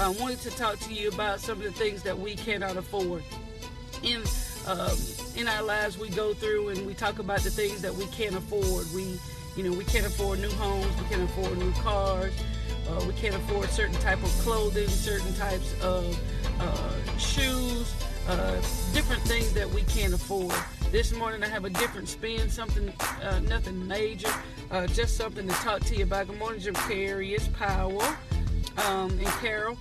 I wanted to talk to you about some of the things that we cannot afford. In um, in our lives, we go through and we talk about the things that we can't afford. We, you know, we can't afford new homes, we can't afford new cars, uh, we can't afford certain type of clothing, certain types of uh, shoes, uh, different things that we can't afford. This morning I have a different spin, something, uh, nothing major, uh, just something to talk to you about. Good morning, Jim Carrey. It's Powell um, and Carol.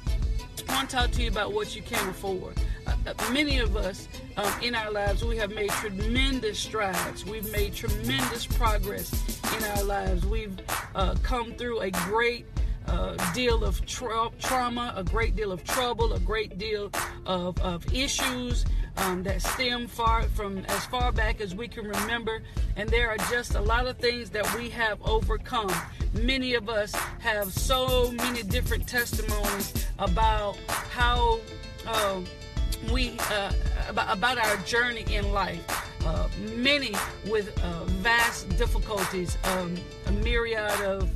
To talk to you about what you can afford. Uh, uh, many of us um, in our lives, we have made tremendous strides. We've made tremendous progress in our lives. We've uh, come through a great uh, deal of tra- trauma, a great deal of trouble, a great deal of, of issues um, that stem far from as far back as we can remember. And there are just a lot of things that we have overcome. Many of us have so many different testimonies about how uh, we uh, about, about, our journey in life. Uh, many with uh, vast difficulties, um, a myriad of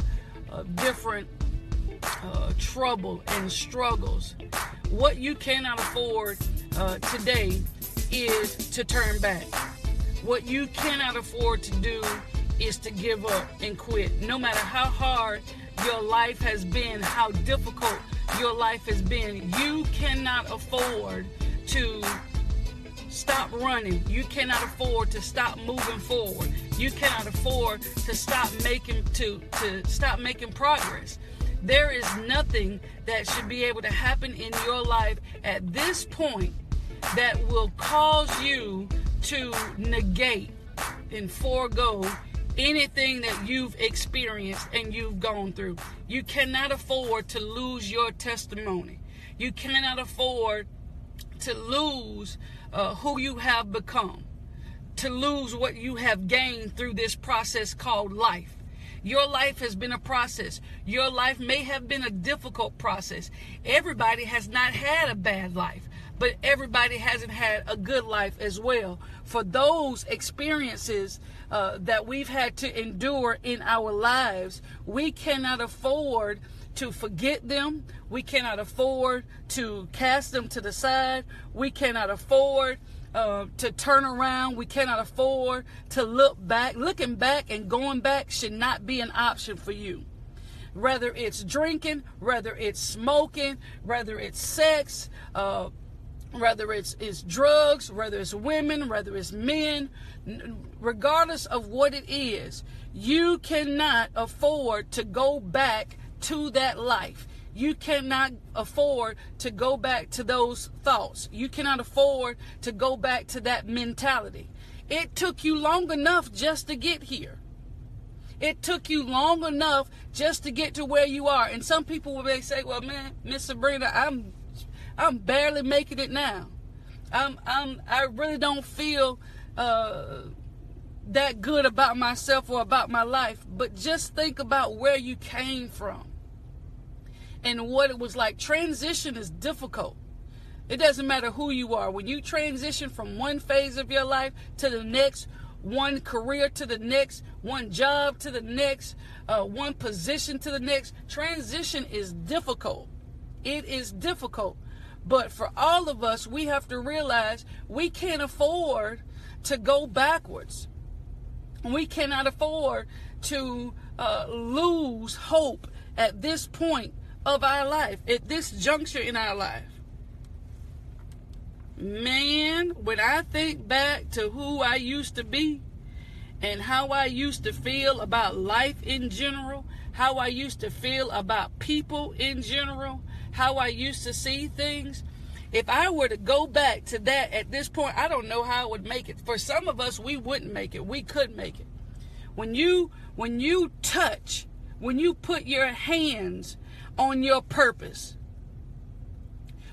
uh, different uh, trouble and struggles. What you cannot afford uh, today is to turn back. What you cannot afford to do is to give up and quit. No matter how hard your life has been, how difficult your life has been, you cannot afford to stop running. You cannot afford to stop moving forward. You cannot afford to stop making to to stop making progress. There is nothing that should be able to happen in your life at this point that will cause you to negate and forego anything that you've experienced and you've gone through. You cannot afford to lose your testimony. You cannot afford to lose uh, who you have become, to lose what you have gained through this process called life. Your life has been a process. Your life may have been a difficult process. Everybody has not had a bad life, but everybody hasn't had a good life as well. For those experiences uh, that we've had to endure in our lives, we cannot afford to forget them. We cannot afford to cast them to the side. We cannot afford uh, to turn around. We cannot afford to look back. Looking back and going back should not be an option for you. Whether it's drinking, whether it's smoking, whether it's sex, uh, whether it's, it's drugs, whether it's women, whether it's men, regardless of what it is, you cannot afford to go back to that life. You cannot afford to go back to those thoughts. You cannot afford to go back to that mentality. It took you long enough just to get here. It took you long enough just to get to where you are. And some people will say, "Well, man, Miss Sabrina, I'm I'm barely making it now. I'm I'm I really don't feel uh, that good about myself or about my life. But just think about where you came from and what it was like. Transition is difficult. It doesn't matter who you are. When you transition from one phase of your life to the next, one career to the next, one job to the next, uh, one position to the next, transition is difficult. It is difficult. But for all of us, we have to realize we can't afford to go backwards. We cannot afford to uh, lose hope at this point of our life, at this juncture in our life. Man, when I think back to who I used to be and how I used to feel about life in general, how I used to feel about people in general, how I used to see things, if I were to go back to that at this point, I don't know how I would make it. For some of us, we wouldn't make it. We could make it. When you when you touch, when you put your hands on your purpose.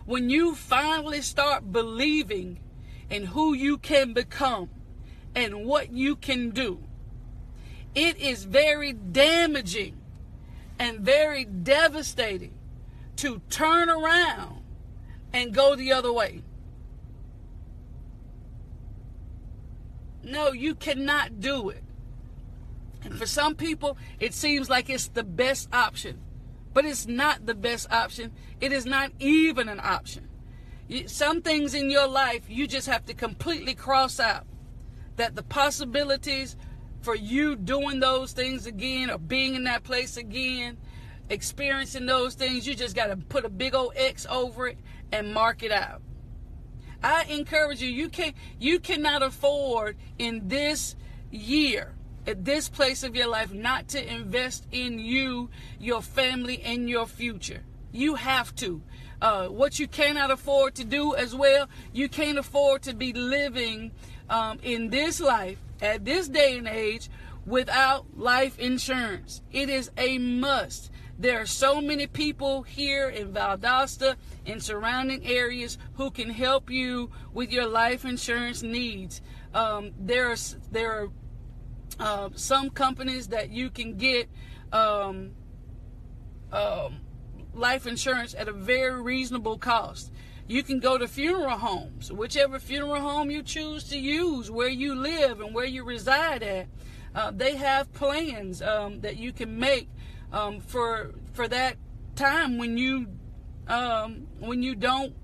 When you finally start believing in who you can become and what you can do, it is very damaging and very devastating to turn around and go the other way. No, you cannot do it. And for some people, it seems like it's the best option. but it's not the best option. It is not even an option. Some things in your life you just have to completely cross out. That the possibilities for you doing those things again or being in that place again, experiencing those things, you just got to put a big old X over it and mark it out. I encourage you, you can you cannot afford in this year at this place of your life not to invest in you, your family, and your future. You have to. Uh, what you cannot afford to do as well, you can't afford to be living um, in this life at this day and age without life insurance. It is a must. There are so many people here in Valdosta and surrounding areas who can help you with your life insurance needs. Um, there are there are uh, some companies that you can get um, um, life insurance at a very reasonable cost. You can go to funeral homes, whichever funeral home you choose to use, where you live and where you reside at. Uh, they have plans um, that you can make um, for for that time when you um, when you don't,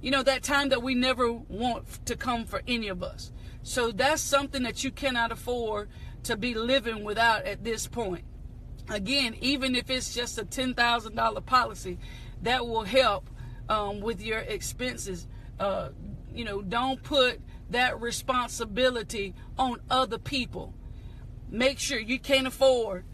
you know, that time that we never want to come for any of us. So that's something that you cannot afford to be living without at this point. Again, even if it's just a $10,000 policy, that will help um, with your expenses. Uh, you know, don't put that responsibility on other people. Make sure you can't afford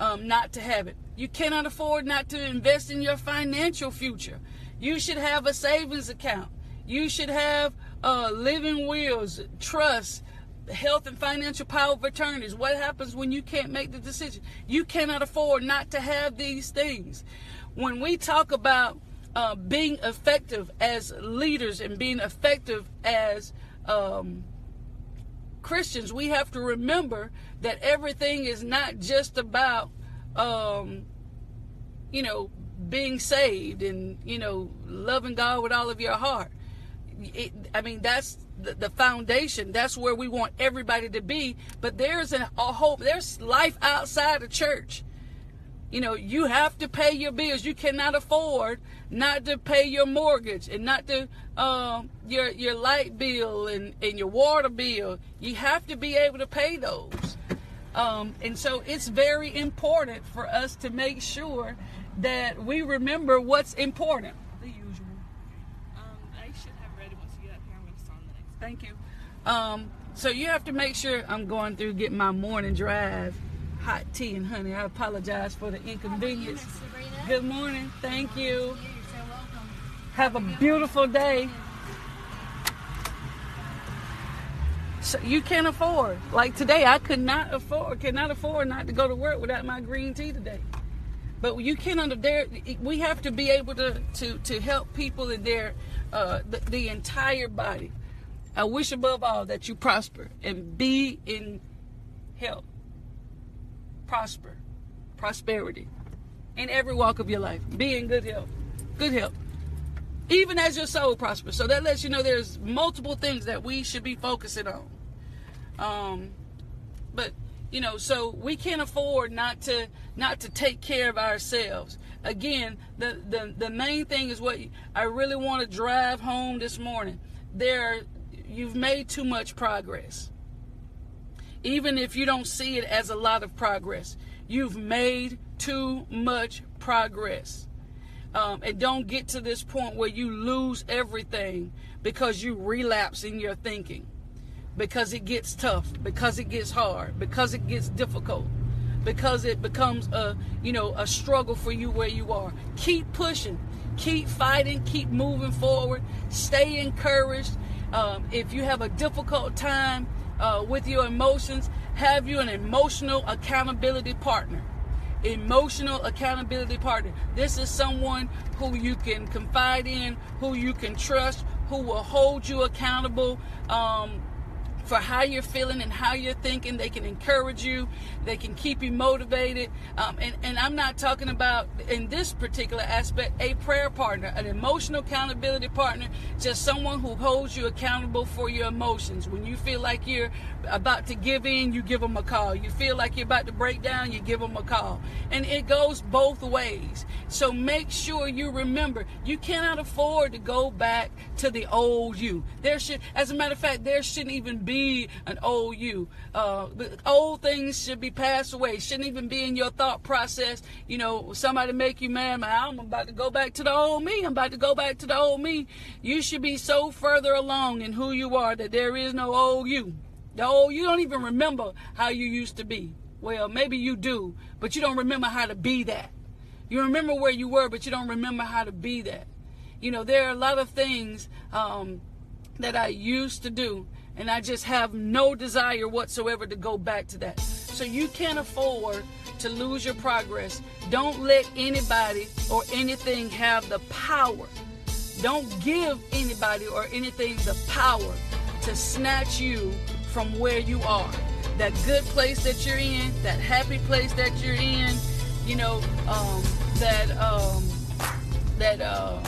um, not to have it. You cannot afford not to invest in your financial future. You should have a savings account. You should have uh, living wills, trust, health and financial power of attorneys. What happens when you can't make the decision? You cannot afford not to have these things. When we talk about uh, being effective as leaders and being effective as um, Christians, we have to remember that everything is not just about, um, you know, being saved and, you know, loving God with all of your heart. It, I mean, that's the, the, foundation. That's where we want everybody to be. But there's a, a hope. There's life outside of church. You know, you have to pay your bills. You cannot afford not to pay your mortgage and not to um, your your light bill and, and your water bill. You have to be able to pay those. Um, and so it's very important for us to make sure that we remember what's important. The usual. Um, I should have read it once you get up here. I'm going to sign the next. Thank you. Um, so you have to make sure I'm going through getting my morning drive, hot tea and honey. I apologize for the inconvenience. Good morning. Thank you. Have a beautiful day. So you can't afford. Like today, I could not afford, cannot afford not to go to work without my green tea today. But you can't under there. We have to be able to to to help people in their uh, the, the entire body. I wish above all that you prosper and be in health, prosper, prosperity in every walk of your life. Be in good health, good health, even as your soul prospers. So that lets you know there's multiple things that we should be focusing on. Um, but you know, so we can't afford not to not to take care of ourselves. Again, the the the main thing is what I really want to drive home this morning. There you've made too much progress. Even if you don't see it as a lot of progress, you've made too much progress. Um, and don't get to this point where you lose everything because you relapse in your thinking, because it gets tough, because it gets hard, because it gets difficult, because it becomes a you know a struggle for you where you are. Keep pushing, keep fighting, keep moving forward. Stay encouraged. Um, if you have a difficult time uh, with your emotions, have you an emotional accountability partner. Emotional accountability partner. This is someone who you can confide in, who you can trust, who will hold you accountable um, for how you're feeling and how you're thinking. They can encourage you. They can keep you motivated. Um, and, and I'm not talking about, in this particular aspect, a prayer partner, an emotional accountability partner, just someone who holds you accountable for your emotions. When you feel like you're about to give in, you give them a call. You feel like you're about to break down, you give them a call. And it goes both ways. So make sure you remember you cannot afford to go back to the old you. There should, as a matter of fact, there shouldn't even be an old you. Uh, the old things should be passed away. Shouldn't even be in your thought process. You know, somebody make you mad, I'm about to go back to the old me. I'm about to go back to the old me. You should be so further along in who you are that there is no old you. Old, you don't even remember how you used to be. Well, maybe you do, but you don't remember how to be that. You remember where you were, but you don't remember how to be that. You know, there are a lot of things um, that I used to do, and I just have no desire whatsoever to go back to that. So you can't afford to lose your progress. Don't let anybody or anything have the power. Don't give anybody or anything the power to snatch you from where you are. That good place that you're in, that happy place that you're in, you know, um, that um, that uh,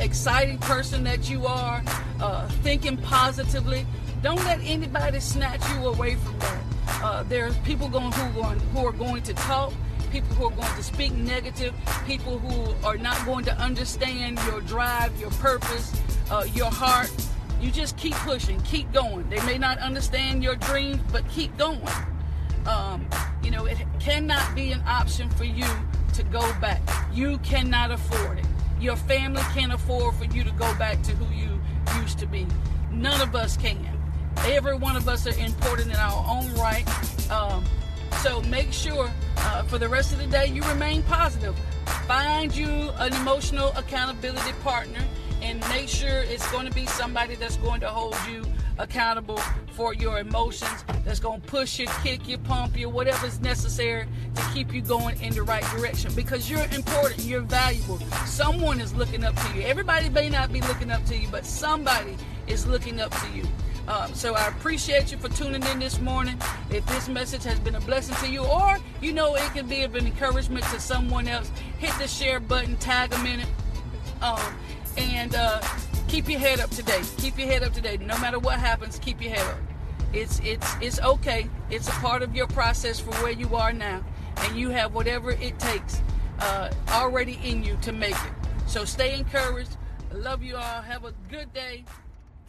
exciting person that you are, uh, thinking positively. Don't let anybody snatch you away from that. Uh, there's people going who, going who are going to talk, people who are going to speak negative, people who are not going to understand your drive, your purpose, uh, your heart. You just keep pushing, keep going. They may not understand your dreams, but keep going. Um, you know, it cannot be an option for you to go back. You cannot afford it. Your family can't afford for you to go back to who you used to be. None of us can. Every one of us are important in our own right. Um, so make sure uh, for the rest of the day you remain positive. Find you an emotional accountability partner and make sure it's going to be somebody that's going to hold you accountable for your emotions, that's going to push you, kick you, pump you, whatever's necessary to keep you going in the right direction because you're important, you're valuable. Someone is looking up to you. Everybody may not be looking up to you, but somebody is looking up to you. Um, so I appreciate you for tuning in this morning. If this message has been a blessing to you, or you know it can be of an encouragement to someone else, hit the share button, tag them in it. And uh, keep your head up today. Keep your head up today. No matter what happens, keep your head up. It's it's it's okay. It's a part of your process for where you are now, and you have whatever it takes uh, already in you to make it. So stay encouraged. I love you all. Have a good day.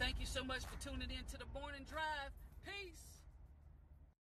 Thank you so much for tuning in to the Morning Drive.